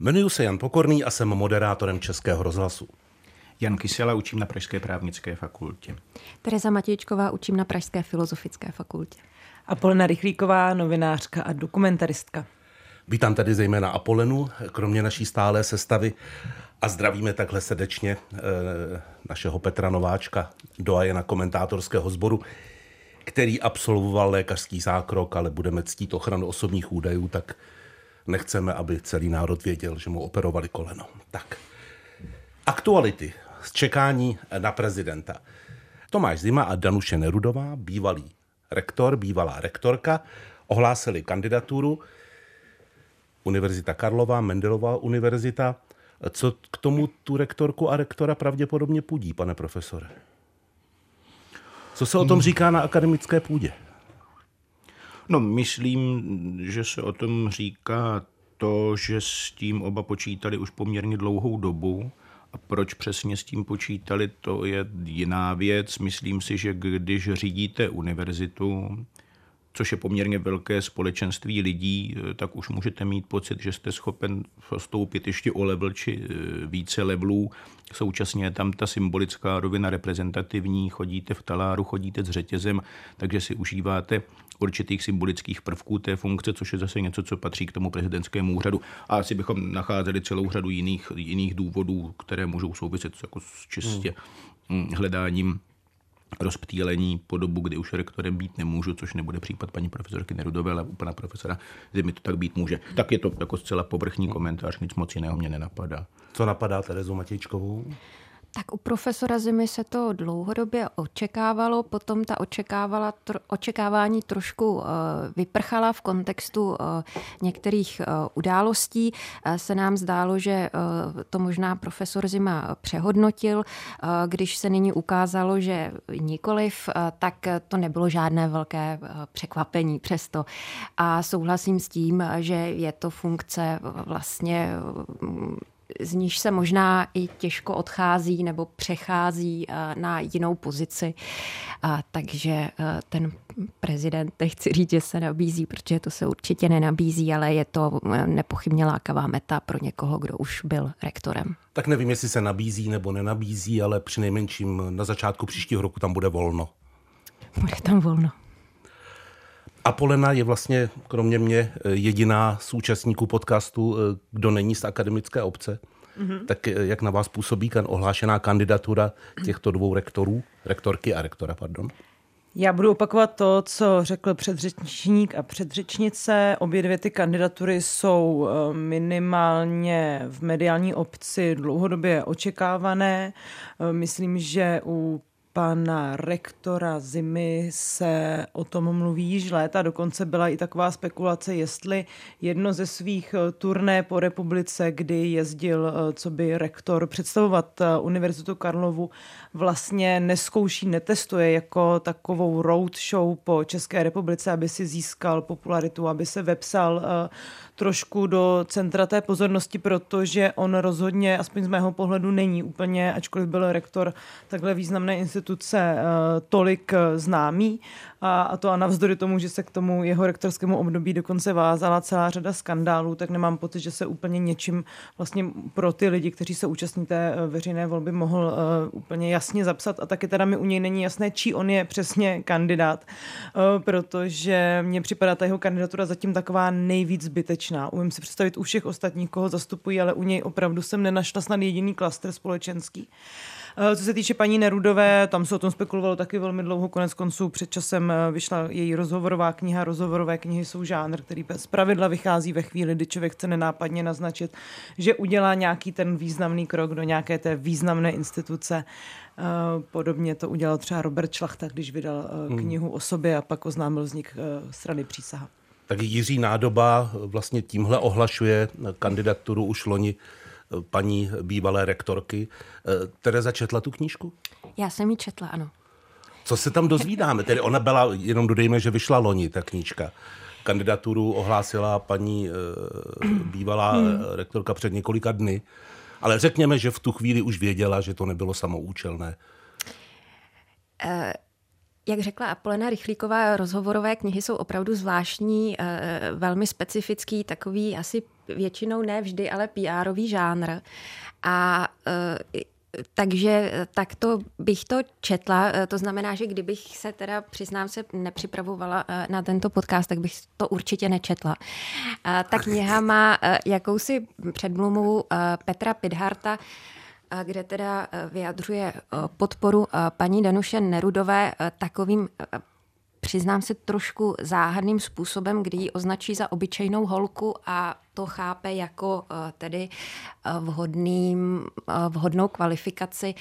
Jmenuji se Jan Pokorný a jsem moderátorem Českého rozhlasu. Jan Kysela učím na Pražské právnické fakultě. Tereza Matějčková učím na Pražské filozofické fakultě. Apolena Rychlíková, novinářka a dokumentaristka. Vítám tady zejména Apolenu, kromě naší stálé sestavy a zdravíme takhle srdečně e, našeho Petra Nováčka, doajena komentátorského sboru, který absolvoval lékařský zákrok, ale budeme ctít ochranu osobních údajů, tak nechceme, aby celý národ věděl, že mu operovali koleno. Tak, aktuality z čekání na prezidenta. Tomáš Zima a Danuše Nerudová, bývalý rektor, bývalá rektorka, ohlásili kandidaturu. Univerzita Karlova, Mendelová univerzita. Co k tomu tu rektorku a rektora pravděpodobně půdí, pane profesore? Co se o tom říká na akademické půdě? No, myslím, že se o tom říká to, že s tím oba počítali už poměrně dlouhou dobu. A proč přesně s tím počítali, to je jiná věc. Myslím si, že když řídíte univerzitu, což je poměrně velké společenství lidí, tak už můžete mít pocit, že jste schopen stoupit ještě o level či e, více levelů. Současně je tam ta symbolická rovina reprezentativní, chodíte v taláru, chodíte s řetězem, takže si užíváte určitých symbolických prvků té funkce, což je zase něco, co patří k tomu prezidentskému úřadu. A asi bychom nacházeli celou řadu jiných, jiných důvodů, které můžou souviset jako s čistě hmm. hledáním rozptýlení po dobu, kdy už rektorem být nemůžu, což nebude případ paní profesorky Nerudové, ale u pana profesora Zimy to tak být může. Tak je to jako zcela povrchní komentář, nic moc jiného mě nenapadá. Co napadá Terezu Matějčkovou? Tak u profesora Zimy se to dlouhodobě očekávalo, potom ta očekávala, tro, očekávání trošku uh, vyprchala v kontextu uh, některých uh, událostí. Se nám zdálo, že to možná profesor Zima přehodnotil. Když se nyní ukázalo, že nikoliv, tak to nebylo žádné velké překvapení přesto. A souhlasím s tím, že je to funkce vlastně z níž se možná i těžko odchází nebo přechází eh, na jinou pozici. Takže eh, ten prezident, nechci říct, že se nabízí, protože to se určitě nenabízí, ale je to eh, nepochybně lákavá meta pro někoho, kdo už byl rektorem. Tak nevím, jestli se nabízí nebo nenabízí, ale při nejmenším na začátku příštího roku tam bude volno. Bude tam volno. Apolena je vlastně, kromě mě, eh, jediná z účastníků podcastu, eh, kdo není z akademické obce. Mm-hmm. Tak eh, jak na vás působí kan, ohlášená kandidatura těchto dvou rektorů, rektorky a rektora, pardon? Já budu opakovat to, co řekl předřečník a předřečnice. Obě dvě ty kandidatury jsou minimálně v mediální obci dlouhodobě očekávané. Myslím, že u pana rektora Zimy se o tom mluví již léta. Dokonce byla i taková spekulace, jestli jedno ze svých eh, turné po republice, kdy jezdil eh, co by rektor představovat eh, Univerzitu Karlovu, vlastně neskouší, netestuje jako takovou road show po České republice, aby si získal popularitu, aby se vepsal trošku do centra té pozornosti, protože on rozhodně, aspoň z mého pohledu, není úplně, ačkoliv byl rektor takhle významné instituce, eh, tolik eh, známý a, a to a navzdory tomu, že se k tomu jeho rektorskému období dokonce vázala celá řada skandálů, tak nemám pocit, že se úplně něčím vlastně pro ty lidi, kteří se účastní té eh, veřejné volby, mohl uh, úplně jasně zapsat a taky teda mi u něj není jasné, čí on je přesně kandidát, uh, protože mně připadá ta jeho kandidatura zatím taková nejvíc zbytečná. Umím si představit u všech ostatních, koho zastupují, ale u něj opravdu jsem nenašla snad jediný klaster společenský. Eh, co se týče paní Nerudové, tam se o tom spekulovalo taky velmi dlouho. Konec konců před časem eh, vyšla její rozhovorová kniha. Rozhovorové knihy jsou žánr, který z pravidla vychází ve chvíli, kdy člověk chce nenápadně naznačit, že udělá nějaký ten významný krok do nějaké té významné instituce. Eh, podobně to udělal třeba Robert Šlachta, když vydal hmm. knihu o sobě a pak oznámil vznik strany přísaha. Tak Jiří Nádoba vlastně tímhle ohlašuje kandidaturu už loni paní bývalé rektorky. Eh, Tereza četla tu knížku? Já jsem ji četla, ano. Co se tam dozvídáme? Tedy ona byla, jenom dodejme, že vyšla loni, ta knížka. Kandidaturu ohlásila paní e, bývalá hmm. rektorka před několika dny. Ale řekněme, že v tu chvíli už věděla, že to nebylo samoučelné. E, jak řekla Apolena Rychlíková, rozhovorové knihy jsou opravdu zvláštní, velmi specifický, takový asi většinou ne vždy, ale PR-ový žánr. A takže takto bych to četla. To znamená, že kdybych se teda, přiznám se, nepřipravovala na tento podcast, tak bych to určitě nečetla. Ta kniha má jakousi předmluvu Petra Pidharta, kde teda vyjadřuje podporu paní Danuše Nerudové takovým přiznám se trošku záhadným způsobem, kdy ji označí za obyčejnou holku a to chápe jako tedy vhodný, eh, vhodnou kvalifikaci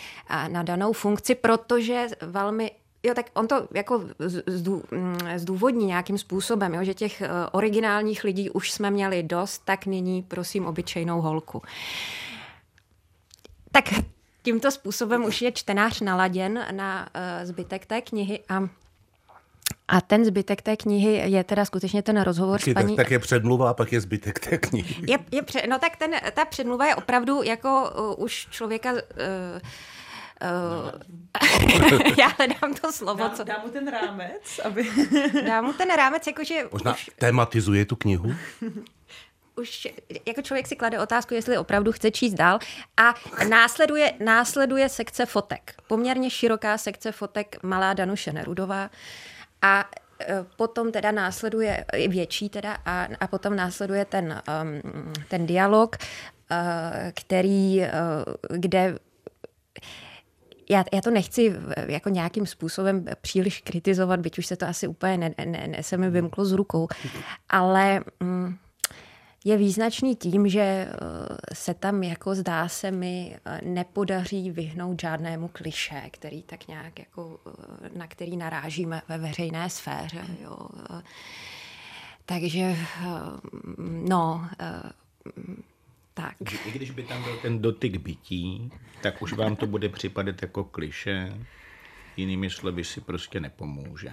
na danou funkci, protože velmi Jo, tak on to jako mm, zdůvodní nějakým způsobem, jo, že těch originálních lidí už jsme měli dost, tak nyní prosím obyčejnou holku. Tak tímto způsobem už je čtenář naladěn na zbytek té knihy a a ten zbytek té knihy je teda skutečně ten rozhovor Taky, s paní... Tak, tak je předmluva a pak je zbytek té knihy. Je, je pře... No tak ten, ta předmluva je opravdu jako uh, už člověka... Uh, Uh, já hledám to slovo. Dám, co... dám mu ten rámec, aby... dám mu ten rámec, jakože... Možná už... tematizuje tu knihu? Už jako člověk si klade otázku, jestli opravdu chce číst dál. A následuje, následuje sekce fotek. Poměrně široká sekce fotek Malá Danuše Nerudová. A e, potom teda následuje větší teda a, a potom následuje ten, um, ten dialog, uh, který, uh, kde já, já to nechci jako nějakým způsobem příliš kritizovat, byť už se to asi úplně ne, ne, ne se mi vymklo z rukou, ale um, je význačný tím, že eh, se tam, jako zdá se mi, eh, nepodaří vyhnout žádnému kliše, který tak nějak, jako, eh, na který narážíme ve veřejné sféře. Jo. Takže, no, tak. I když by tam byl ten dotyk bytí, tak už vám to bude připadat jako kliše. Jinými slovy si prostě nepomůže.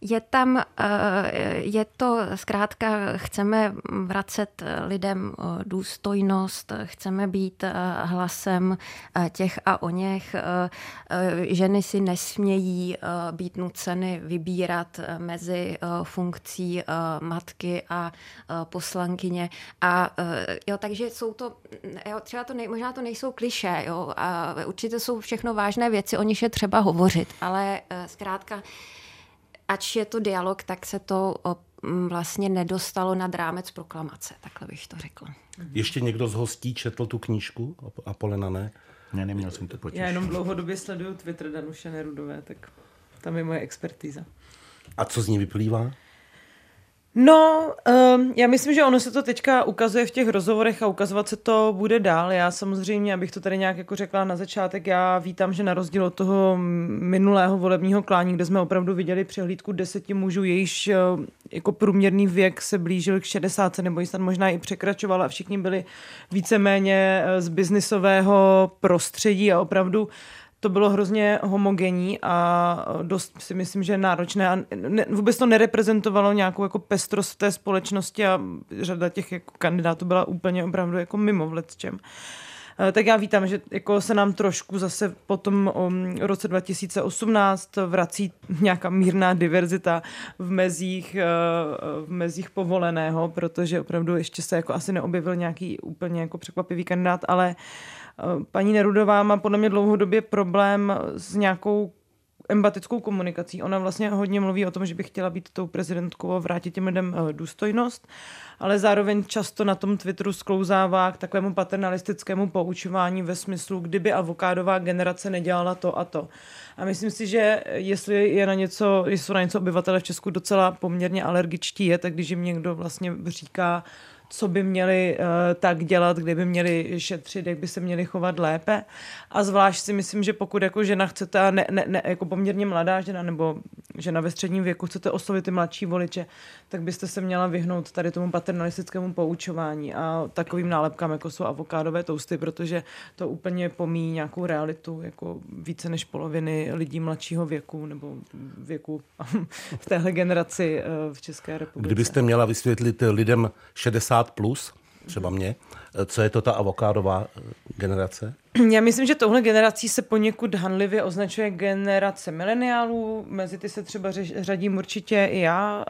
Je tam, eh, je to zkrátka, chceme vracet lidem eh, důstojnost, chceme být eh, hlasem těch a o něch. Ženy si nesmějí být nuceny vybírat mezi funkcí matky a poslankyně. A jo, takže jsou to, jo, třeba to nej, možná to nejsou kliše, jo, a určitě jsou všechno vážné věci, o nich je třeba hovořit, ale zkrátka ač je to dialog, tak se to vlastně nedostalo nad rámec proklamace, takhle bych to řekla. Ještě někdo z hostí četl tu knížku? Apolena ne? Ne, neměl jsem to potěšení. Já jenom dlouhodobě sleduju Twitter Danuše Nerudové, tak tam je moje expertíza. A co z ní vyplývá? No, um, já myslím, že ono se to teďka ukazuje v těch rozhovorech a ukazovat se to bude dál. Já samozřejmě, abych to tady nějak jako řekla na začátek, já vítám, že na rozdíl od toho minulého volebního klání, kde jsme opravdu viděli přehlídku deseti mužů, jejíž eh, jako průměrný věk se blížil k 60 nebo snad možná i překračoval a všichni byli víceméně eh, z biznisového prostředí a opravdu to bylo hrozně homogenní a dost si myslím, že náročné a ne, vůbec to nereprezentovalo nějakou jako pestrost té společnosti a řada těch jako kandidátů byla úplně opravdu jako mimo v letčem. Eh, tak já vítám, že jako se nám trošku zase po tom um, roce 2018 vrací nějaká mírná diverzita v mezích, uh, v mezích povoleného, protože opravdu ještě se jako asi neobjevil nějaký úplně jako překvapivý kandidát, ale uh, Paní Nerudová má podle mě dlouhodobě problém s nějakou empatickou komunikací. Ona vlastně hodně mluví o tom, že by chtěla být tou prezidentkou a vrátit těm lidem eh, důstojnost, ale zároveň často na tom Twitteru sklouzává k takovému paternalistickému poučování ve smyslu, kdyby avokádová generace nedělala to a to. A myslím si, že jestli je na něco, jestli jsou na něco obyvatele v Česku docela poměrně alergičtí, je, tak když jim někdo vlastně říká, co by měli uh, tak dělat, kde by měli šetřit, jak by se měli chovat lépe. A zvlášť si myslím, že pokud jako žena chcete, a ne, ne, ne, jako poměrně mladá žena nebo žena ve středním věku chcete oslovit ty mladší voliče, tak byste se měla vyhnout tady tomu paternalistickému poučování a takovým nálepkám, jako jsou avokádové tousty, protože to úplně pomíjí nějakou realitu, jako více než poloviny lidí mladšího věku nebo věku v téhle generaci uh, v České republice. Kdybyste měla vysvětlit lidem 60 plus, třeba mě. Co je to ta avokádová generace? Já myslím, že tohle generací se poněkud hanlivě označuje generace mileniálů, mezi ty se třeba řadím určitě i já,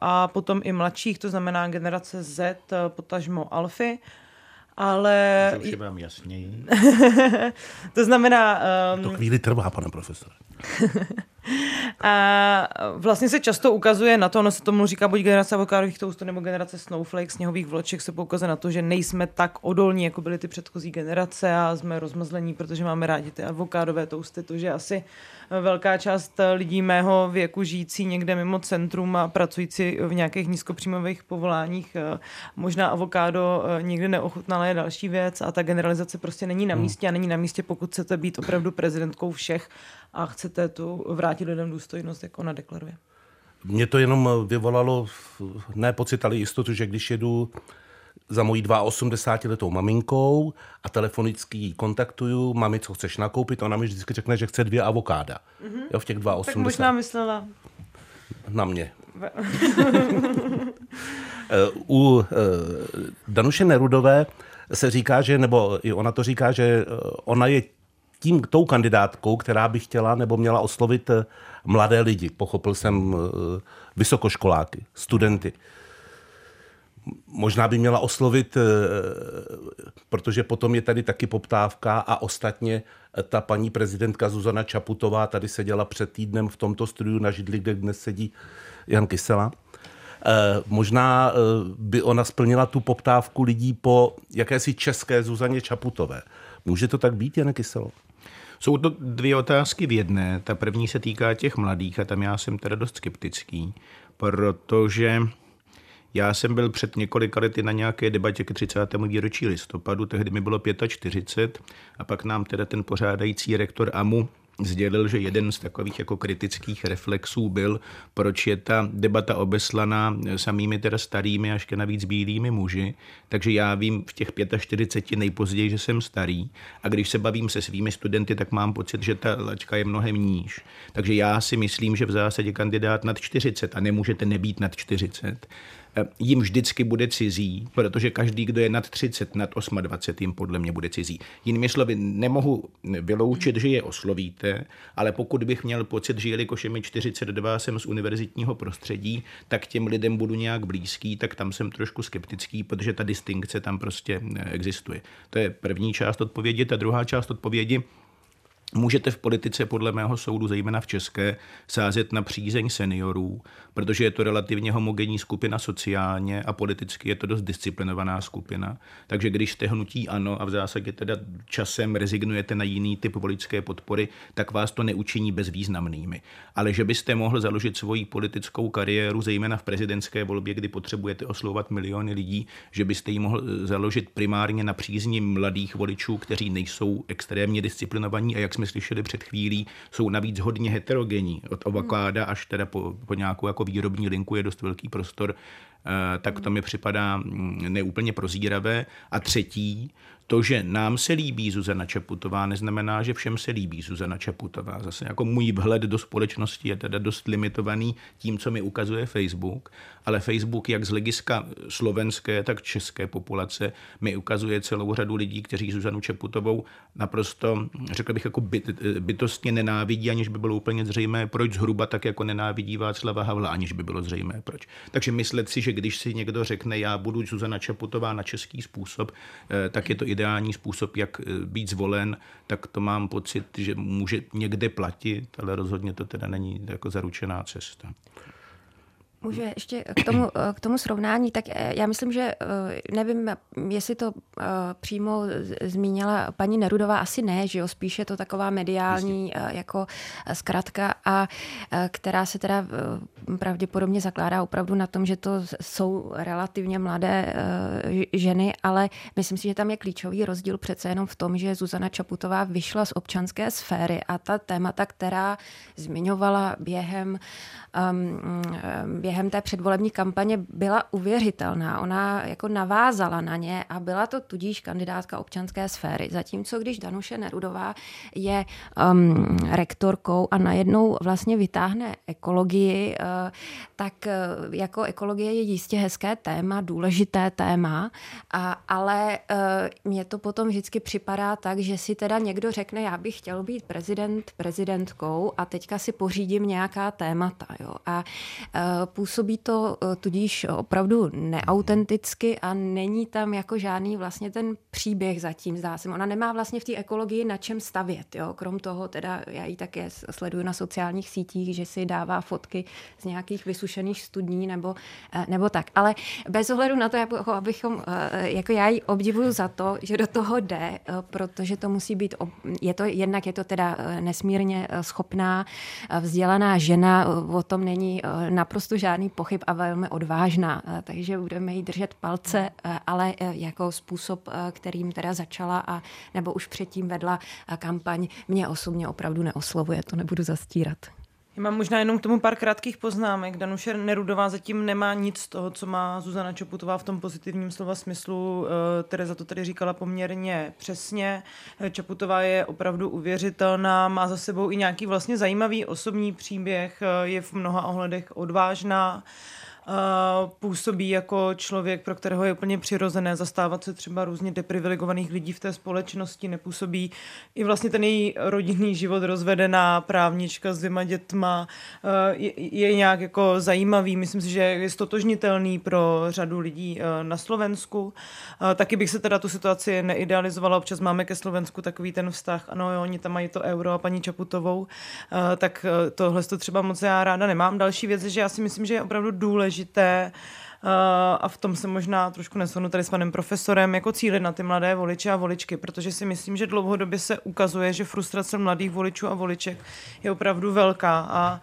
a potom i mladších, to znamená generace Z, potažmo Alfy ale... To už je vám jasněji. to znamená... Um... To chvíli trvá, pane profesor. a vlastně se často ukazuje na to, ono se tomu říká buď generace avokádových toastů nebo generace snowflake, sněhových vloček, se poukazuje na to, že nejsme tak odolní, jako byly ty předchozí generace a jsme rozmazlení, protože máme rádi ty avokádové toasty, to, že asi velká část lidí mého věku žijící někde mimo centrum a pracující v nějakých nízkopříjmových povoláních, eh, možná avokádo eh, někde neochutnala je další věc a ta generalizace prostě není na hmm. místě a není na místě, pokud chcete být opravdu prezidentkou všech a chcete tu vrátit lidem důstojnost, jako ona deklaruje. Mě to jenom vyvolalo ne pocit, ale jistotu, že když jedu za mojí 82-letou maminkou a telefonicky ji kontaktuju, mami, co chceš nakoupit, ona mi vždycky řekne, že chce dvě avokáda. Mm-hmm. Jo, v těch 82. Tak možná myslela. Na mě. U uh, Danuše Nerudové se říká, že, nebo i ona to říká, že eh, ona je tím, tou kandidátkou, která by chtěla nebo měla oslovit eh, mladé lidi. Pochopil jsem vysokoškoláky, studenty možná by měla oslovit, eh, protože potom je tady taky poptávka a ostatně eh, ta paní prezidentka Zuzana Čaputová tady seděla před týdnem v tomto studiu na židli, kde dnes sedí Jan Kysela. Eh, možná by ona splnila tu poptávku lidí po jakési české Zuzaně Čaputové. Může to tak být, Jan Kyselo? Jsou to dvě otázky v jedné. Ta první se týká těch mladých a tam já jsem teda dost skeptický, protože já jsem byl před několika lety na nějaké debatě k 30. výročí listopadu, tehdy mi bylo 45 a pak nám teda ten pořádající rektor AMU sdělil, že jeden z takových jako kritických reflexů byl, proč je ta debata obeslaná samými teda starými až ke navíc bílými muži. Takže já vím v těch 45 nejpozději, že jsem starý a když se bavím se svými studenty, tak mám pocit, že ta lačka je mnohem níž. Takže já si myslím, že v zásadě kandidát nad 40 a nemůžete nebýt nad 40 Eh, jim vždycky bude cizí, protože každý, kdo je nad 30, nad 28, jim podle mě bude cizí. Jinými slovy, nemohu vyloučit, že je oslovíte, ale pokud bych měl pocit, že jelikož je mi 42, jsem z univerzitního prostředí, tak těm lidem budu nějak blízký, tak tam jsem trošku skeptický, protože ta distinkce tam prostě eh, existuje. To je první část odpovědi. Ta druhá část odpovědi, Můžete v politice, podle mého soudu, zejména v České, sázet na přízeň seniorů, protože je to relativně homogenní skupina sociálně a politicky je to dost disciplinovaná skupina. Takže když jste hnutí ano a v zásadě teda časem rezignujete na jiný typ voličské podpory, tak vás to neučiní bezvýznamnými. Ale že byste mohl založit svoji politickou kariéru, zejména v prezidentské volbě, kdy potřebujete oslovovat miliony lidí, že byste ji mohl založit primárně na přízni mladých voličů, kteří nejsou extrémně disciplinovaní a jak jsme slyšeli před chvílí, jsou navíc hodně heterogenní. Od avokáda až teda po, po nějakou jako výrobní linku je dost velký prostor, eh, tak to mi připadá mm, neúplně prozíravé. A třetí, to, že nám se líbí Zuzana Čaputová, neznamená, že všem se líbí Zuzana Čaputová. Zase jako můj vhled do společnosti je teda dost limitovaný tím, co mi ukazuje Facebook, ale Facebook jak z hlediska slovenské, tak české populace mi ukazuje celou řadu lidí, kteří Zuzanu Čaputovou naprosto, řekl bych, jako byt, bytostně nenávidí, aniž by bylo úplně zřejmé, proč zhruba tak jako nenávidí Václava Havla, aniž by bylo zřejmé, proč. Takže myslet si, že když si někdo řekne, já budu Zuzana Čaputová na český způsob, eh, tak je to ideální způsob, jak eh, být zvolen, tak to mám pocit, že může někde platit, ale rozhodně to teda není jako zaručená cesta. Můžu ještě k tomu, k tomu srovnání, tak eh, já myslím, že eh, nevím, jestli to eh, přímo zmínila paní Nerudová, asi ne, že jo, spíše to taková mediální jako zkratka, a která se teda pravděpodobně zakládá opravdu na tom, že to jsou relativně mladé ženy, ale myslím si, že tam je klíčový rozdíl přece jenom v tom, že Zuzana Čaputová vyšla z občanské sféry a ta témata, která zmiňovala během, um, během během té předvolební kampaně byla uvěřitelná. Ona jako navázala na ně a byla to tudíž kandidátka občanské sféry. Zatímco když Danuše Nerudová je um, rektorkou a najednou vlastně vytáhne ekologii, uh, tak uh, jako ekologie je jistě hezké téma, důležité téma, a, ale uh, mně to potom vždycky připadá tak, že si teda někdo řekne, já bych chtěl být prezident, prezidentkou a teďka si pořídím nějaká témata. Jo. A uh, působí to uh, tudíž opravdu neautenticky a není tam jako žádný vlastně ten příběh zatím, zdá se. Ona nemá vlastně v té ekologii na čem stavět. Jo. Krom toho, teda já ji také sleduju na sociálních sítích, že si dává fotky z nějakých vysušených studní nebo, uh, nebo tak. Ale bez ohledu na to, jako, abychom, uh, jako já ji obdivuju za to, že do toho jde, protože to musí být, je to, jednak je to teda nesmírně schopná, vzdělaná žena, o tom není naprosto žádný pochyb a velmi odvážná, takže budeme jí držet palce, ale jako způsob, kterým teda začala a nebo už předtím vedla kampaň, mě osobně opravdu neoslovuje, to nebudu zastírat. Já mám možná jenom k tomu pár krátkých poznámek. Danuše Nerudová zatím nemá nic z toho, co má Zuzana Čoputová v tom pozitivním slova smyslu. Eh, Tereza to tady říkala poměrně přesně. Eh, Čaputová je opravdu uvěřitelná, má za sebou i nějaký vlastně zajímavý osobní příběh, eh, je v mnoha ohledech odvážná působí jako člověk, pro kterého je úplně přirozené zastávat se třeba různě deprivilegovaných lidí v té společnosti, nepůsobí i vlastně ten její rodinný život, rozvedená právnička s dvěma dětma, je, je nějak jako zajímavý, myslím si, že je stotožnitelný pro řadu lidí na Slovensku. Taky bych se teda tu situaci neidealizovala, občas máme ke Slovensku takový ten vztah, ano, jo, oni tam mají to euro a paní Čaputovou, tak tohle to třeba moc já ráda nemám. Další věc je, že já si myslím, že je opravdu důležité důležité a v tom se možná trošku neshodnu tady s panem profesorem, jako cílit na ty mladé voliče a voličky, protože si myslím, že dlouhodobě se ukazuje, že frustrace mladých voličů a voliček je opravdu velká a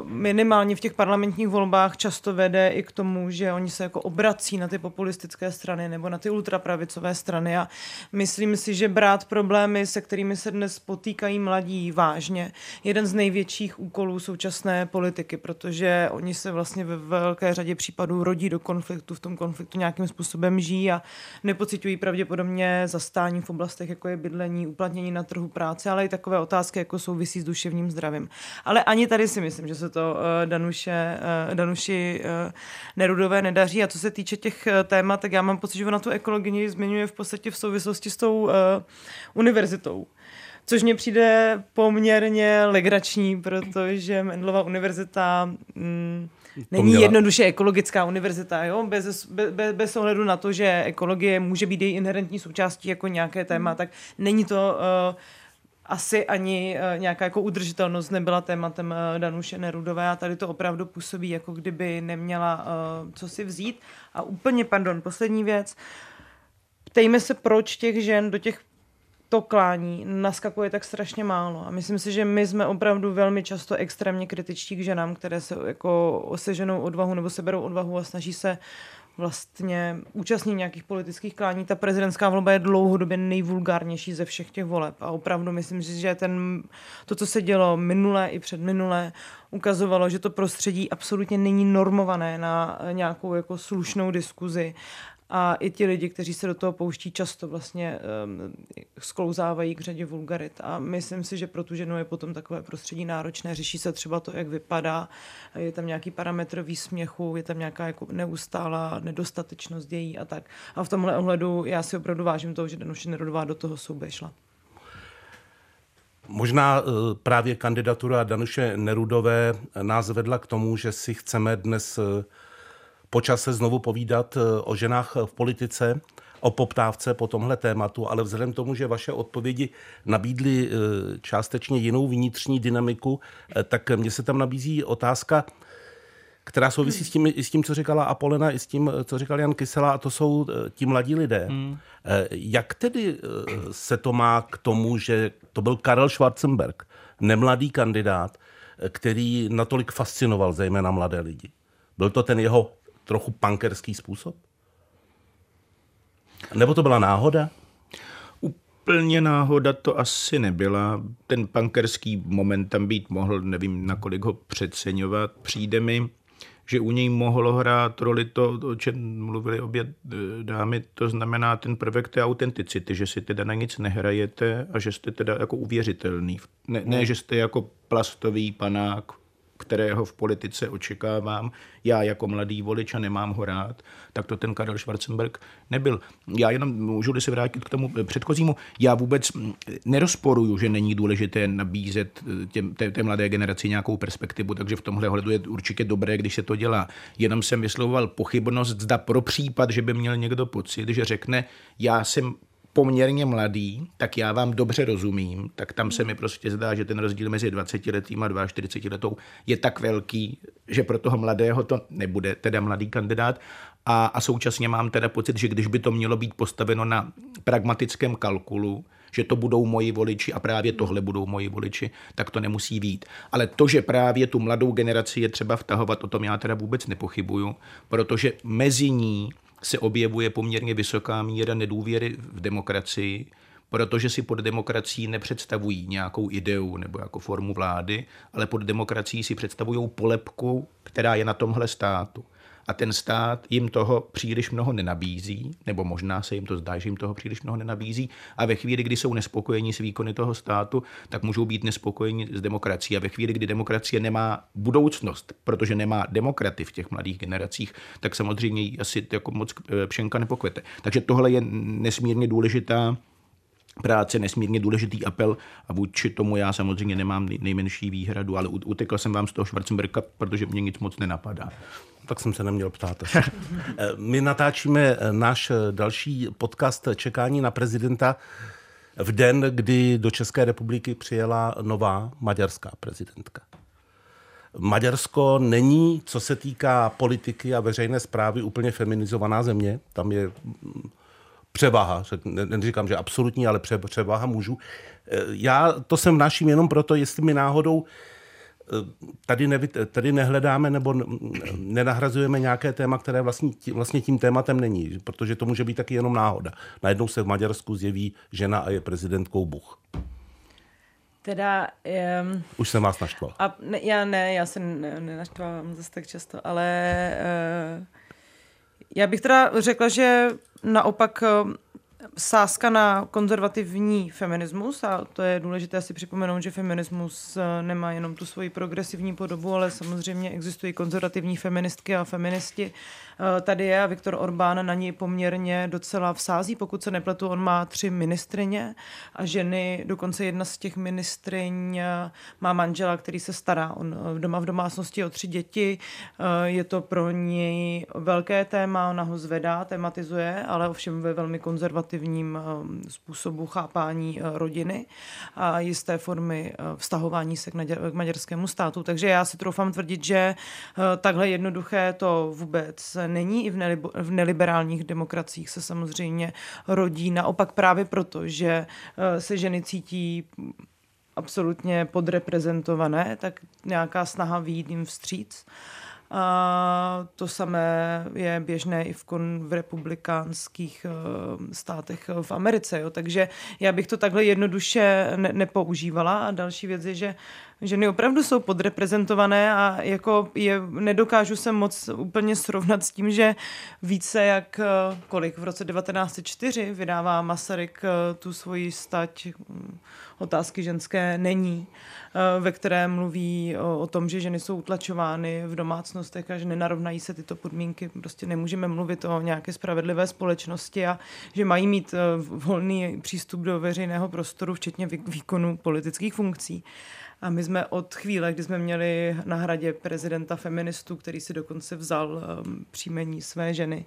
uh, minimálně v těch parlamentních volbách často vede i k tomu, že oni se jako obrací na ty populistické strany nebo na ty ultrapravicové strany a myslím si, že brát problémy, se kterými se dnes potýkají mladí vážně, jeden z největších úkolů současné politiky, protože oni se vlastně ve velké řadě případů rodí do konfliktu, v tom konfliktu nějakým způsobem žijí a nepocitují pravděpodobně zastání v oblastech, jako je bydlení, uplatnění na trhu práce, ale i takové otázky, jako souvisí s duševním zdravím. Ale ani tady si myslím, že se to uh, Danuše, uh, Danuši uh, Nerudové nedaří. A co se týče těch témat, tak já mám pocit, že ona tu ekologii zmiňuje v podstatě v souvislosti s tou univerzitou což mně přijde poměrně legrační, protože Mendlova univerzita mm, není Poměla. jednoduše ekologická univerzita, jo? Bez, bez, bez ohledu na to, že ekologie může být její inherentní součástí jako nějaké téma, mm. tak není to uh, asi ani uh, nějaká jako udržitelnost nebyla tématem uh, Danuše Nerudové a tady to opravdu působí, jako kdyby neměla uh, co si vzít. A úplně, pardon, poslední věc. Ptejme se, proč těch žen do těch to klání naskakuje tak strašně málo. A myslím si, že my jsme opravdu velmi často extrémně kritičtí k ženám, které se jako oseženou odvahu nebo seberou odvahu a snaží se vlastně účastní nějakých politických klání. Ta prezidentská volba je dlouhodobě nejvulgárnější ze všech těch voleb. A opravdu myslím si, že ten, to, co se dělo minulé i předminulé, ukazovalo, že to prostředí absolutně není normované na nějakou jako slušnou diskuzi a i ti lidi, kteří se do toho pouští, často vlastně um, sklouzávají k řadě vulgarit. A myslím si, že pro tu ženu je potom takové prostředí náročné. Řeší se třeba to, jak vypadá, je tam nějaký parametr výsměchu, je tam nějaká jako neustálá nedostatečnost její a tak. A v tomhle ohledu já si opravdu vážím toho, že Danuše Nerudová do toho souboje šla. Možná eh, právě kandidatura Danuše Nerudové nás vedla k tomu, že si chceme dnes eh, počase znovu povídat eh, o ženách v politice, o poptávce po tomhle tématu, ale vzhledem k tomu, že vaše odpovědi nabídly eh, částečně jinou vnitřní dynamiku, eh, tak mně se tam nabízí otázka, která souvisí s tím, i s tím, co říkala Apolena, i s tím, co říkal Jan Kysela, a to jsou ti mladí lidé. Hmm. Jak tedy se to má k tomu, že to byl Karel Schwarzenberg, nemladý kandidát, který natolik fascinoval zejména mladé lidi? Byl to ten jeho trochu punkerský způsob? Nebo to byla náhoda? Úplně náhoda to asi nebyla. Ten punkerský moment tam být mohl, nevím, nakolik ho přeceňovat. Přijde mi, že u něj mohlo hrát roli to, o čem mluvili obě eh, dámy, to znamená ten prvek té autenticity, že si teda na nic nehrajete a že jste teda jako uvěřitelný. Ne, ne že jste jako plastový panák kterého v politice očekávám, já jako mladý volič a nemám ho rád, tak to ten Karel Schwarzenberg nebyl. Já jenom můžu se vrátit k tomu předchozímu. Já vůbec nerozporuju, že není důležité nabízet těm, té, té mladé generaci nějakou perspektivu, takže v tomhle ohledu je určitě dobré, když se to dělá. Jenom jsem vyslovoval pochybnost, zda pro případ, že by měl někdo pocit, že řekne, já jsem poměrně mladý, tak já vám dobře rozumím, tak tam se mi prostě zdá, že ten rozdíl mezi 20 letým a 42 letou je tak velký, že pro toho mladého to nebude teda mladý kandidát a, a současně mám teda pocit, že když by to mělo být postaveno na pragmatickém kalkulu, že to budou moji voliči a právě tohle budou moji voliči, tak to nemusí být. Ale to, že právě tu mladou generaci je třeba vtahovat, o tom já teda vůbec nepochybuju, protože mezi ní se objevuje poměrně vysoká míra nedůvěry v demokracii, protože si pod demokracií nepředstavují nějakou ideu nebo jako formu vlády, ale pod demokracií si představují polepku, která je na tomhle státu a ten stát jim toho příliš mnoho nenabízí, nebo možná se jim to zdá, že jim toho příliš mnoho nenabízí. A ve chvíli, kdy jsou nespokojení s výkony toho státu, tak můžou být nespokojení s demokracií. A ve chvíli, kdy demokracie nemá budoucnost, protože nemá demokraty v těch mladých generacích, tak samozřejmě asi jako moc eh, pšenka nepokvete. Takže tohle je nesmírně důležitá práce, nesmírně důležitý apel a vůči tomu já samozřejmě nemám nejmenší výhradu, ale utekl jsem vám z toho Schwarzenberga, protože mě nic moc nenapadá tak jsem se neměl ptát. My natáčíme náš další podcast Čekání na prezidenta v den, kdy do České republiky přijela nová maďarská prezidentka. Maďarsko není, co se týká politiky a veřejné zprávy, úplně feminizovaná země. Tam je převaha, neříkám, že absolutní, ale převaha mužů. Já to sem vnáším jenom proto, jestli mi náhodou tady, nevy, tady nehledáme nebo nenahrazujeme nějaké téma, které vlastně, vlastně tím tématem není, protože to může být taky jenom náhoda. Najednou se v Maďarsku zjeví žena a je prezidentkou Buch. Teda... Um, Už jsem vás naštval. A ne, já ne, já se nenaštvávám zase tak často, ale uh, já bych teda řekla, že naopak uh, sázka na konzervativní feminismus a to je důležité si připomenout, že feminismus eh, nemá jenom tu svoji progresivní podobu, ale samozřejmě existují konzervativní feministky a feministi Eh, tady je a Viktor Orbán na ní poměrně docela vsází. Pokud se nepletu, on má tři ministrině a ženy, dokonce jedna z těch ministryň eh, má manžela, který se stará on doma v domácnosti o tři děti. Je to pro něj velké téma, ona ho zvedá, tematizuje, ale ovšem ve velmi konzervativním způsobu chápání rodiny a jisté formy vztahování se k maďarskému státu. Takže já si troufám tvrdit, že takhle jednoduché to vůbec není. I v, neliberálních demokraciích se samozřejmě rodí naopak právě proto, že eh, se ženy cítí absolutně podreprezentované, tak nějaká snaha výjít jim vstříc. A to samé je běžné i v, kon, v republikánských uh, státech v Americe. Jo. Takže já bych to takhle jednoduše ne, nepoužívala. A další věc je, že ženy opravdu jsou podreprezentované a jako je, nedokážu se moc úplně srovnat s tím, že více jak eh, kolik v roce 1904 vydává Masaryk eh, tu svoji stať hm, otázky ženské není, eh, ve které mluví o, o tom, že ženy jsou utlačovány v domácnostech a že nenarovnají se tyto podmínky. Prostě nemůžeme mluvit o nějaké spravedlivé společnosti a že mají mít volný přístup do veřejného prostoru, včetně výkonu politických funkcí. A my jsme od chvíle, kdy jsme měli na hradě prezidenta feministů, který si dokonce vzal um, příjmení své ženy,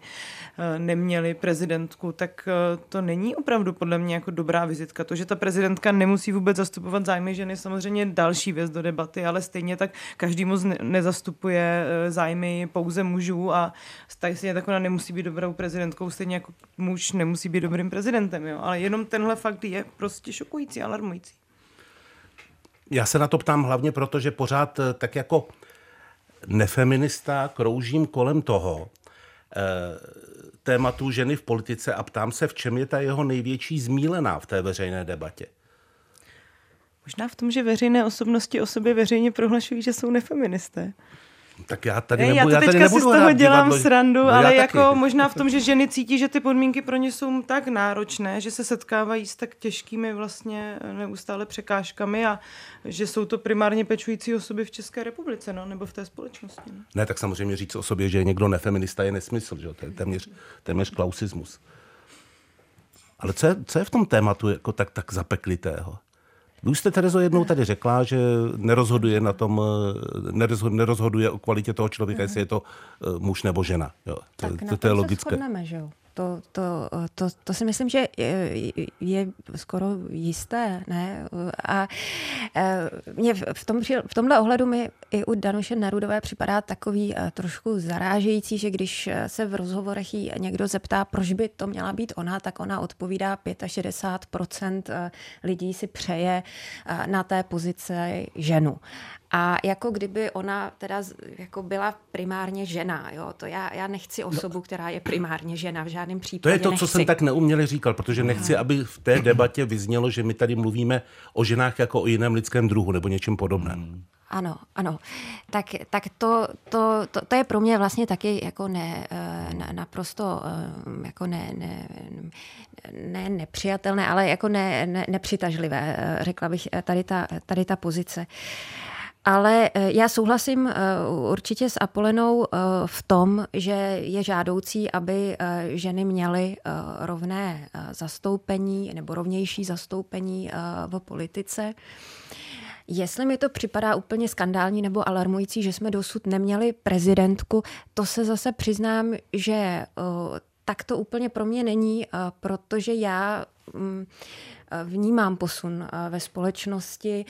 uh, neměli prezidentku, tak uh, to není opravdu podle mě jako dobrá vizitka. To, že ta prezidentka nemusí vůbec zastupovat zájmy ženy, samozřejmě další věc do debaty, ale stejně tak každý moc nezastupuje uh, zájmy pouze mužů a stejně tak ona nemusí být dobrou prezidentkou, stejně jako muž nemusí být dobrým prezidentem. Jo? Ale jenom tenhle fakt je prostě šokující, alarmující. Já se na to ptám hlavně proto, že pořád eh, tak jako nefeminista kroužím kolem toho eh, tématu ženy v politice a ptám se, v čem je ta jeho největší zmílená v té veřejné debatě. Možná v tom, že veřejné osobnosti o sobě veřejně prohlašují, že jsou nefeministé. Tak já tady ne, nebudu, já, já to tady teďka nebudu si z toho dělám divadlo. srandu, No, já ale taky. jako možná v tom, že ženy cítí, že ty podmínky pro ně jsou tak náročné, že se setkávají s tak těžkými vlastně neustále překážkami a že jsou to primárně pečující osoby v České republice, no, nebo v té společnosti. No. Ne, tak samozřejmě říct o sobě, že je někdo nefeminista, je nesmysl, že jo? To je téměř, téměř klausismus. Ale co je, co je v tom tématu jako tak, tak zapeklitého? Vy už jste, Terezo, jednou tady řekla, že nerozhoduje na tom, eh, nerozhoduje, nerozhoduje o kvalitě toho člověka, jestli je to eh, muž nebo žena. Jo, to, Tak to, na to, je logické. shodneme, že jo? To, to, to, to si myslím, že je, je skoro jisté. Ne? A eh, mě v, tom, v tomhle ohledu mi i u Danuše Nerudové připadá takový eh, trošku zarážející, že když eh, se v rozhovorech jí někdo zeptá, proč by to měla být ona, tak ona odpovídá 65% eh, lidí si přeje na té pozici ženu. A jako kdyby ona teda jako byla primárně žena, jo, to já, já nechci osobu, která je primárně žena, v žádném To případě je to, co nechci. jsem tak neuměle říkal, protože nechci, aby v té debatě vyznělo, že my tady mluvíme o ženách jako o jiném lidském druhu nebo něčem podobném. Ano, ano. Tak, tak to, to, to, to je pro mě vlastně taky jako ne, eh, na, naprosto eh, jako ne, ne, ne nepřijatelné, ale jako ne, ne, nepřitažlivé, eh, řekla bych, tady ta, tady ta pozice. Ale eh, já souhlasím eh, určitě s Apolenou eh, v tom, že je žádoucí, aby ženy měly rovné zastoupení nebo rovnější zastoupení v politice. Jestli mi to připadá úplně skandální nebo alarmující, že jsme dosud neměli prezidentku, to se zase přiznám, že tak to úplně pro mě není, protože já um, vnímám posun uh, ve společnosti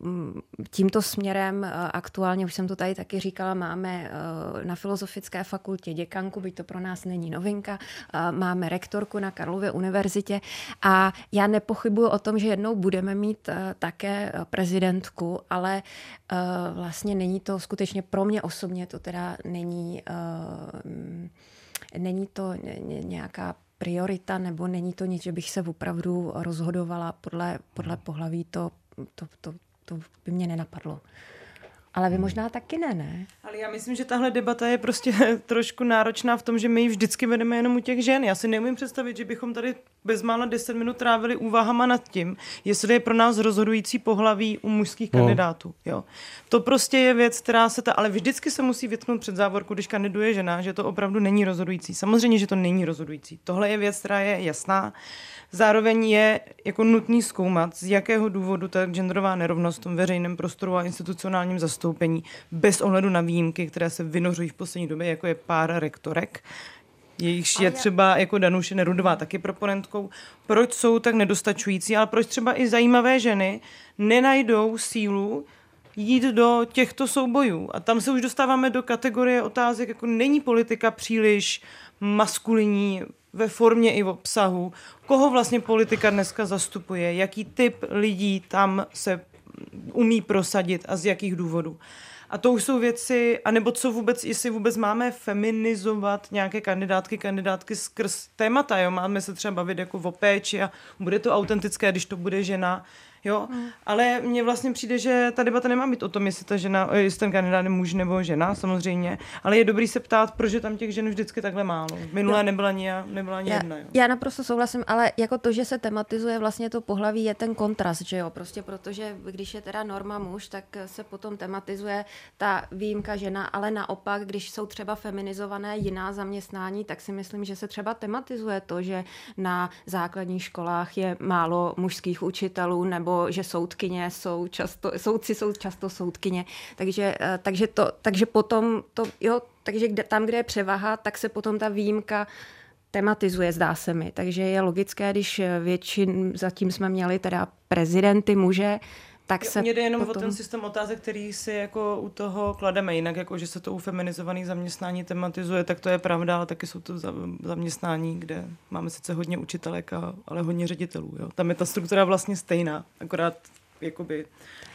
mm, tímto směrem. uh, Aktuálně, už jsem to tady taky říkala, máme na Filozofické fakultě děkanku, byť to pro nás není novinka, máme rektorku na Karlově univerzitě a já nepochybuju o tom, že jednou budeme mít také prezidentku, ale vlastně není to skutečně pro mě osobně, to teda není, není to ně- ně- nějaká priorita, nebo není to nic, že bych se opravdu rozhodovala podle, podle pohlaví, to, to, to, to by mě nenapadlo. Ale vy možná taky ne, ne? Ale já myslím, že tahle debata je prostě trošku náročná v tom, že my ji vždycky vedeme jenom u těch žen. Já si neumím představit, že bychom tady bezmála 10 minut trávili úvahama nad tím, jestli je pro nás rozhodující pohlaví u mužských No. kandidátů. Jo. To prostě je věc, která se ta, ale vždycky se musí vytknout před závorku, když kandiduje žena, že to opravdu není rozhodující. Samozřejmě, že to není rozhodující. Tohle je věc, která je jasná. Zároveň je jako nutný zkoumat, z jakého důvodu ta genderová nerovnost v tom veřejném prostoru a institucionálním zastoupení, bez ohledu na výjimky, které se vynořují v poslední době, jako je pár rektorek, jejichž je třeba jako Danuše Nerudová taky proponentkou, proč jsou tak nedostačující, ale proč třeba i zajímavé ženy nenajdou sílu jít do těchto soubojů. A tam se už dostáváme do kategorie otázek, jako není politika příliš maskulinní ve formě i v obsahu. Koho vlastně politika dneska zastupuje? Jaký typ lidí tam se umí prosadit a z jakých důvodů? A to už jsou věci, anebo co vůbec, jestli vůbec máme feminizovat nějaké kandidátky, kandidátky skrz témata, jo? Máme se třeba bavit jako o péči a bude to autentické, když to bude žena, jo? Hmm. Ale mně vlastně přijde, že ta debata nemá být o tom, jestli ta žena, eh, jestli ten kandidát je muž nebo žena, samozřejmě, ale je dobrý se ptát, proč je tam těch žen vždycky takhle málo. Minulé nebyla ani, nebyla ani Já, jedna, jo? já naprosto souhlasím, ale jako to, že se tematizuje vlastně to pohlaví, je ten kontrast, že jo? Prostě protože když je teda norma muž, tak se potom tematizuje ta výjimka žena, ale naopak, když jsou třeba feminizované jiná zaměstnání, tak si myslím, že se třeba tematizuje to, že na základních školách je málo mužských učitelů, nebo že soudkyně jsou často, soudci jsou často soudkyně, takže, eh, takže, to, takže potom to, jo, takže kde, tam, kde je převaha, tak se potom ta výjimka tematizuje, zdá se mi. Takže je logické, když většin, zatím jsme měli teda prezidenty muže, tak se Mně jde jenom potom... o ten systém otázek, který si jako u toho klademe jinak, jako že se to u feminizovaných zaměstnání tematizuje, tak to je pravda, ale taky jsou to za- zaměstnání, kde máme sice hodně učitelek, a, ale hodně ředitelů. Jo. Tam je ta struktura vlastně stejná, akorát jakoby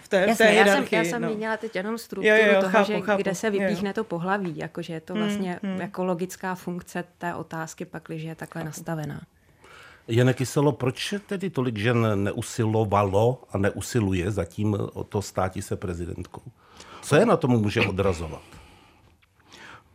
v té, v té Jasně, já jsem, já jsem no. měla teď jenom strukturu Jo, jo, jo, toho, chápu, že chápu. kde se Jo, jo. vypíchne to pohlaví, jakože je to Hmm, vlastně hmm. jako logická funkce té otázky, pakliže je takhle nastavená. Jene Kyselo, proč tedy tolik žen neusilovalo a neusiluje zatím o to státi se prezidentkou? Co je na tom může odrazovat?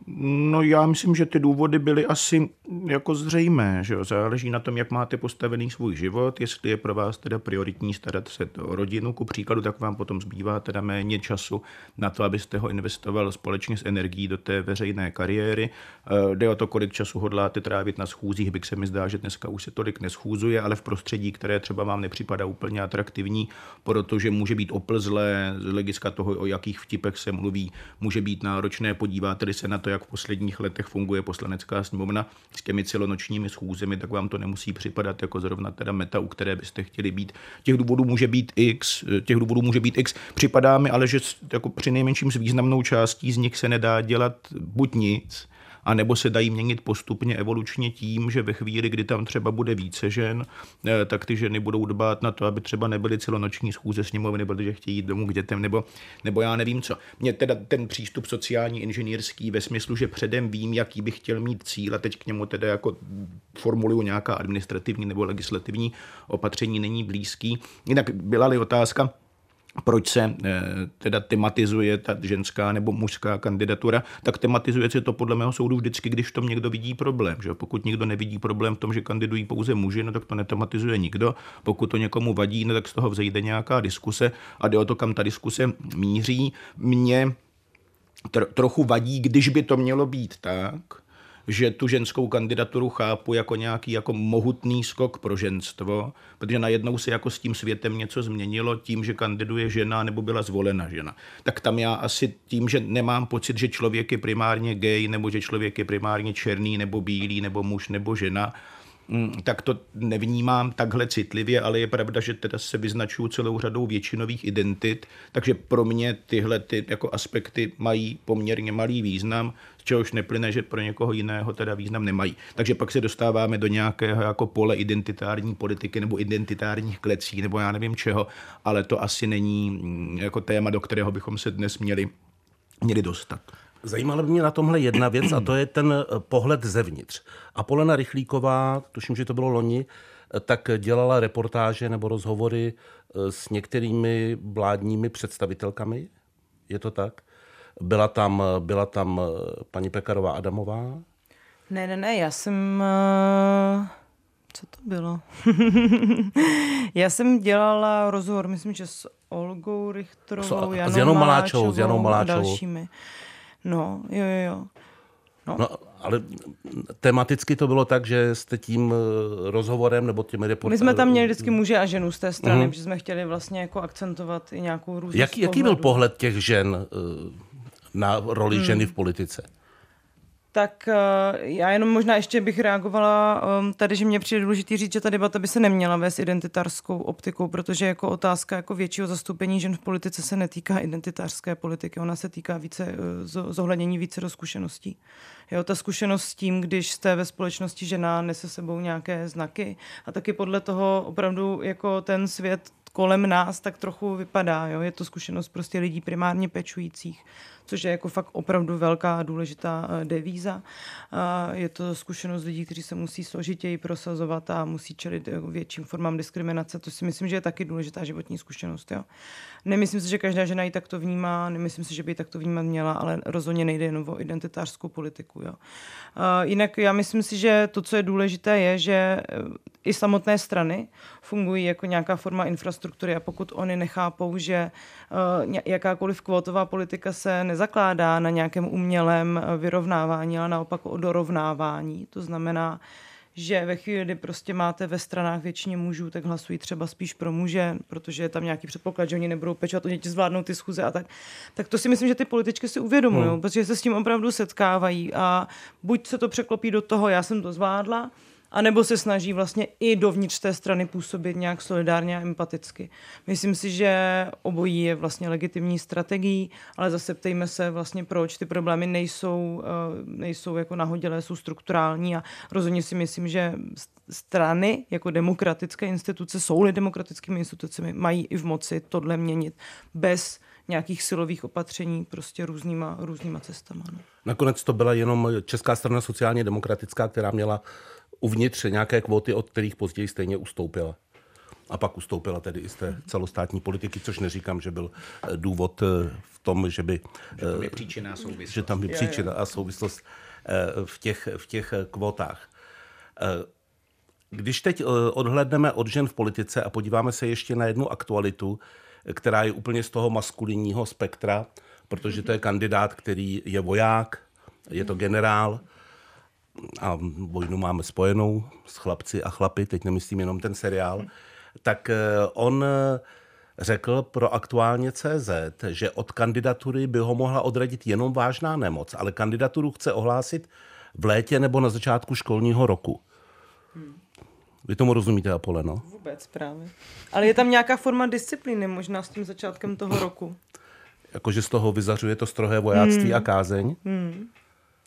No já myslím, že ty důvody byly asi jako zřejmé. Že jo? Záleží na tom, jak máte postavený svůj život, jestli je pro vás teda prioritní starat se o rodinu, ku příkladu, tak vám potom zbývá teda méně času na to, abyste ho investoval společně s energií do té veřejné kariéry. Eh, jde o to, kolik času hodláte trávit na schůzích, byť se mi zdá, že dneska už se tolik neschůzuje, ale v prostředí, které třeba vám nepřipadá úplně atraktivní, protože může být oplzlé z hlediska toho, o jakých vtipech se mluví, může být náročné, podíváte se na to, jak v posledních letech funguje poslanecká sněmovna s těmi celonočními schůzemi, tak vám to nemusí připadat jako zrovna teda meta, u které byste chtěli být. Těch důvodů může být X, těch důvodů může být X. Připadá mi ale, že jako při nejmenším s významnou částí z nich se nedá dělat buď nic, a nebo se dají měnit postupně evolučně tím, že ve chvíli, kdy tam třeba bude více žen, eh, tak ty ženy budou dbát na to, aby třeba nebyly celonoční schůze sněmovny, protože chtějí jít domů k dětem, nebo, nebo já nevím co. Mně teda ten přístup sociální inženýrský ve smyslu, že předem vím, jaký bych chtěl mít cíl a teď k němu teda jako formuluju nějaká administrativní nebo legislativní opatření, není blízký. Jinak byla-li otázka, proč se eh, teda tematizuje ta ženská nebo mužská kandidatura, tak tematizuje se to podle mého soudu vždycky, když v tom někdo vidí problém. Že? Pokud někdo nevidí problém v tom, že kandidují pouze muži, no tak to netematizuje nikdo. Pokud to někomu vadí, no tak z toho vzejde nějaká diskuse a jde o to, kam ta diskuse míří. Mně trochu vadí, když by to mělo být tak, že tu ženskou kandidaturu chápu jako nějaký jako mohutný skok pro ženstvo, protože najednou se jako s tím světem něco změnilo tím, že kandiduje žena nebo byla zvolena žena. Tak tam já asi tím, že nemám pocit, že člověk je primárně gay, nebo že člověk je primárně černý, nebo bílý, nebo muž, nebo žena, tak to nevnímám takhle citlivě, ale je pravda, že teda se vyznačují celou řadou většinových identit, takže pro mě tyhle ty jako aspekty mají poměrně malý význam z čehož neplyne, že pro někoho jiného teda význam nemají. Takže pak se dostáváme do nějakého jako pole identitární politiky nebo identitárních klecí nebo já nevím čeho, ale to asi není mm, jako téma, do kterého bychom se dnes měli, měli dostat. Zajímala by mě na tomhle jedna věc a to je ten eh, pohled zevnitř. Apolena Rychlíková, tuším, že to bylo loni, eh, tak dělala reportáže nebo rozhovory eh, s některými vládními představitelkami. Je to tak? Byla tam, byla tam paní Pekarová Adamová? Ne, ne, ne, já jsem... Co to bylo? já jsem dělala rozhovor, myslím, že s Olgou Richterovou, Janou, s Janou Maláčovou, s Janou Maláčovou. a dalšími. No, jo, jo, jo. No. no, ale tematicky to bylo tak, že jste tím eh, rozhovorem nebo těmi reportáři... My jsme tam měli vždycky muže a ženu z té strany, mm-hmm. protože jsme chtěli vlastně jako akcentovat i nějakou různost Jak, Jaký byl pohled těch žen na roli hmm. ženy v politice? Tak eh, já jenom možná ještě bych reagovala ehm, tady, že mě přijde důležitý říct, že ta debata by se neměla vést identitářskou optikou, protože jako otázka jako většího zastoupení žen v politice se netýká identitářské politiky, ona se týká více eh, zohlednění více do zkušeností. Jo, ta zkušenost s tím, když jste ve společnosti žena, nese sebou nějaké znaky a taky podle toho opravdu jako ten svět kolem nás tak trochu vypadá. Jo? Je to zkušenost prostě lidí primárně pečujících což je jako fakt opravdu velká a důležitá eh, devíza. Je to zkušenost lidí, kteří se musí složitěji prosazovat a musí čelit eh, větším formám diskriminace. To si myslím, že je taky důležitá životní zkušenost. Jo. Nemyslím si, že každá žena ji takto vnímá, nemyslím si, že by ji takto vnímat měla, ale rozhodně nejde jen o identitářskou politiku. Jo. Jinak já myslím si, že to, co je důležité, je, že eh, i samotné strany fungují jako nějaká forma infrastruktury a pokud oni nechápou, že jakákoliv kvotová politika se nez nezakládá na nějakém umělém eh, vyrovnávání, ale naopak o dorovnávání. To znamená, že ve chvíli, kdy prostě máte ve stranách většině mužů, tak hlasují třeba spíš pro muže, protože je tam nějaký předpoklad, že oni nebudou pečovat, oni zvládnou ty schůze a tak. Tak to si myslím, že ty političky si uvědomují, hmm. protože se s tím opravdu setkávají a buď se to překlopí do toho, já jsem to zvládla, a nebo se snaží vlastně i dovnitř té strany působit nějak solidárně a empaticky. Myslím si, že obojí je vlastně legitimní strategií, ale zase ptejme se vlastně, proč ty problémy nejsou, eh, nejsou jako nahodilé, jsou strukturální a rozhodně si myslím, že strany jako demokratické instituce, jsou-li demokratickými institucemi, mají i v moci tohle měnit bez nějakých silových opatření prostě různýma, různýma cestama. No. Nakonec to byla jenom Česká strana sociálně demokratická, která měla uvnitř nějaké kvóty, od kterých později stejně ustoupila. A pak ustoupila tedy i z té celostátní politiky, což neříkám, že byl eh, důvod eh, v tom, že by... Že tam je příčina souvislost. Že tam je příčina a souvislost v těch, v těch kvotách. Když teď odhledneme od žen v politice a podíváme se ještě na jednu aktualitu, která je úplně z toho maskulinního spektra, protože to je kandidát, který je voják, je to generál a vojnu máme spojenou s chlapci a chlapy, teď nemyslím jenom ten seriál, tak eh, on eh, řekl pro aktuálně CZ, že od kandidatury by ho mohla odradit jenom vážná nemoc, ale kandidaturu chce ohlásit v létě nebo na začátku školního roku. Vy tomu rozumíte, Apoleno? Vůbec právě. Ale je tam nějaká forma disciplíny možná s tím začátkem toho roku. Jakože z toho vyzařuje to strohé vojáctví hmm. a kázeň? Hmm.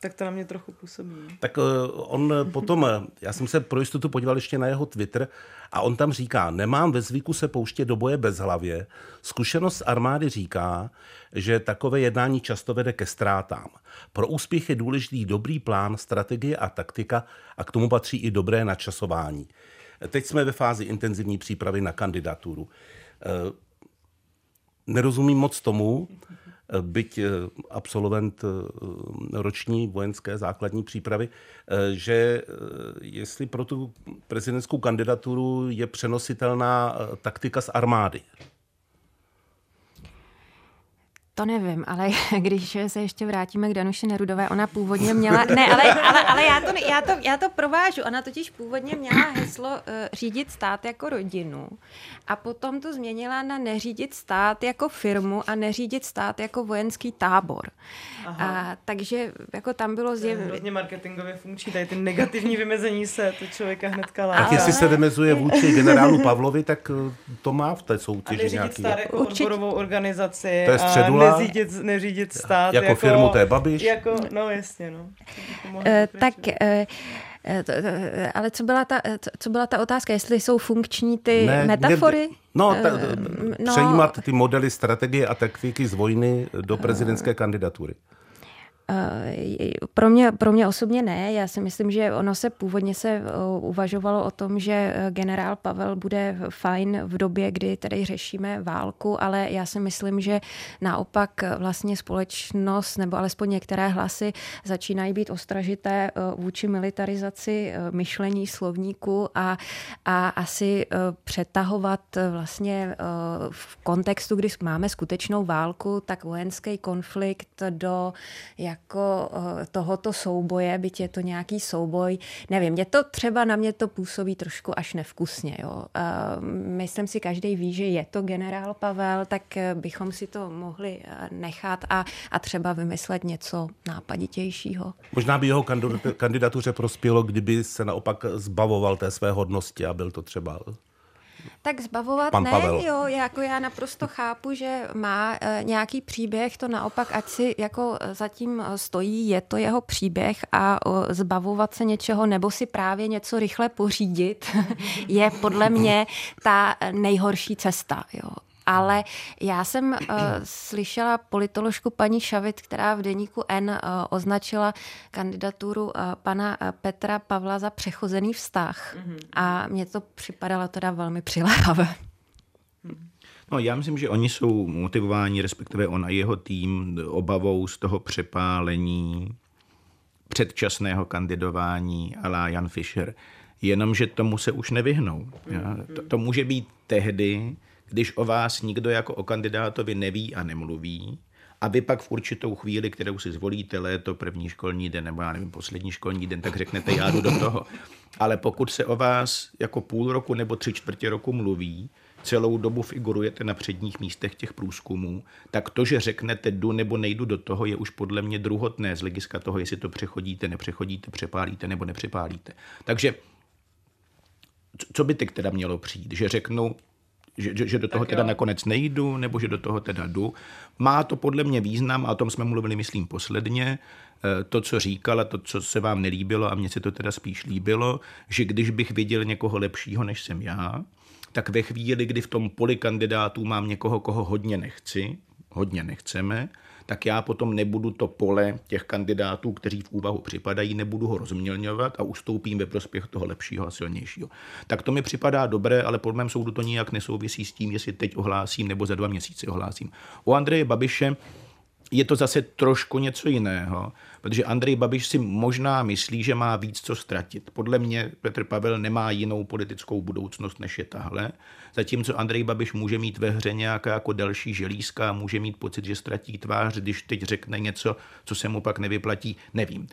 Tak to na mě trochu působí. Tak eh, on potom, eh, já jsem se pro jistotu podíval ještě na jeho Twitter a on tam říká, nemám ve zvyku se pouštět do boje bez hlavě. Zkušenost armády říká, že takové jednání často vede ke ztrátám. Pro úspěch je důležitý dobrý plán, strategie a taktika a k tomu patří i dobré načasování. Teď jsme ve fázi intenzivní přípravy na kandidaturu. Eh, nerozumím moc tomu, byť eh, absolvent eh, roční vojenské základní přípravy, eh, že jestli pro tu prezidentskou kandidaturu je přenositelná taktika z armády. To nevím, ale když se ještě vrátíme k Danuše Nerudové, ona původně měla, ne, ale, ale, ale já, to, já, to, já to provážu, ona totiž původně měla heslo uh, řídit stát jako rodinu a potom to změnila na neřídit stát jako firmu a neřídit stát jako vojenský tábor. A, takže jako tam bylo zjevně... Hrozně marketingově funkční, tady ty negativní vymezení se to člověka hnedka láká. Tak jestli se vymezuje vůči generálu Pavlovi, tak eh, to má v té soutěži a nějaký... stát jako odborovou organizaci. To je středula neřídit, neřídit stát. Jako, jako firmu, to je Babiš. Jako, no jasně, no. Uh, tak, uh, ale co byla, ta, co byla ta otázka, jestli jsou funkční ty ne, metafory? Ne, no, ta, no, přejímat ty modely strategie a taktiky z vojny do prezidentské kandidatury. Eh, pro mě, pro mě osobně ne. Já si myslím, že ono se původně se eh, uvažovalo o tom, že eh, generál Pavel bude fajn v době, kdy tady řešíme válku, ale já si myslím, že naopak vlastně společnost nebo alespoň některé hlasy začínají být ostražité vůči militarizaci myšlení slovníku a, a asi přetahovat vlastně v kontextu, kdy máme skutečnou válku, tak vojenský konflikt do jak jako eh, tohoto souboje, byť je to nějaký souboj, nevím, mě to třeba na mě to působí trošku až nevkusně. Jo. Eh, myslím si, každý ví, že je to generál Pavel, tak eh, bychom si to mohli nechat a, a třeba vymyslet něco nápaditějšího. Možná by jeho kandidatuře prospělo, kdyby se naopak zbavoval té své hodnosti a byl to třeba tak zbavovat Pan ne, Pavel. jo, jako já naprosto chápu, že má e, nějaký příběh, to naopak, ať si jako zatím stojí, je to jeho příběh a e, zbavovat se něčeho nebo si právě něco rychle pořídit je podle mě ta nejhorší cesta, jo ale já jsem uh, slyšela politoložku paní Šavit, která v deníku N uh, označila kandidaturu uh, pana Petra Pavla za přechozený vztah. Mm-hmm. A mně to připadalo teda velmi přiléhavé. No, já myslím, že oni jsou motivováni, respektive on a jeho tým, obavou z toho přepálení předčasného kandidování la Jan Fischer. Jenomže tomu se už nevyhnou. Ja? To, to může být tehdy, když o vás nikdo jako o kandidátovi neví a nemluví, a vy pak v určitou chvíli, kterou si zvolíte, léto, první školní den, nebo já nevím, poslední školní den, tak řeknete, já jdu do toho. Ale pokud se o vás jako půl roku nebo tři čtvrtě roku mluví, celou dobu figurujete na předních místech těch průzkumů, tak to, že řeknete jdu nebo nejdu do toho, je už podle mě druhotné z hlediska toho, jestli to přechodíte, nepřechodíte, přepálíte nebo nepřepálíte. Takže co by teď teda mělo přijít? Že řeknu, že, že, že do toho tak teda jo. nakonec nejdu, nebo že do toho teda jdu. Má to podle mě význam, a o tom jsme mluvili, myslím, posledně, eh, to, co říkala, to, co se vám nelíbilo, a mně se to teda spíš líbilo, že když bych viděl někoho lepšího, než jsem já, tak ve chvíli, kdy v tom poli kandidátů mám někoho, koho hodně nechci, hodně nechceme, tak já potom nebudu to pole těch kandidátů, kteří v úvahu připadají, nebudu ho rozmělňovat a ustoupím ve prospěch toho lepšího a silnějšího. Tak to mi připadá dobré, ale podle mém soudu to nijak nesouvisí s tím, jestli teď ohlásím nebo za dva měsíce ohlásím. U Andreje Babiše je to zase trošku něco jiného, protože Andrej Babiš si možná myslí, že má víc co ztratit. Podle mě Petr Pavel nemá jinou politickou budoucnost, než je tahle. Zatímco Andrej Babiš může mít ve hře nějaká jako další želízka, může mít pocit, že ztratí tvář, když teď řekne něco, co se mu pak nevyplatí, nevím.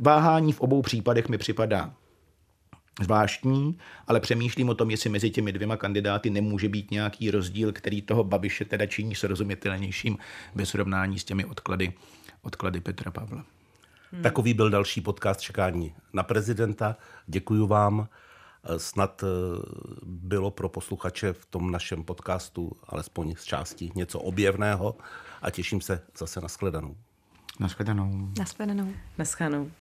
Váhání v obou případech mi připadá zvláštní, ale přemýšlím o tom, jestli mezi těmi dvěma kandidáty nemůže být nějaký rozdíl, který toho Babiše teda činí srozumitelnějším ve srovnání s těmi odklady, odklady Petra Pavla. Hmm. Takový byl další podcast Čekání na prezidenta. Děkuji vám. Snad eh, bylo pro posluchače v tom našem podcastu alespoň z části něco objevného a těším se zase na shledanou. Na shledanou. Na shledanou. Na shledanou.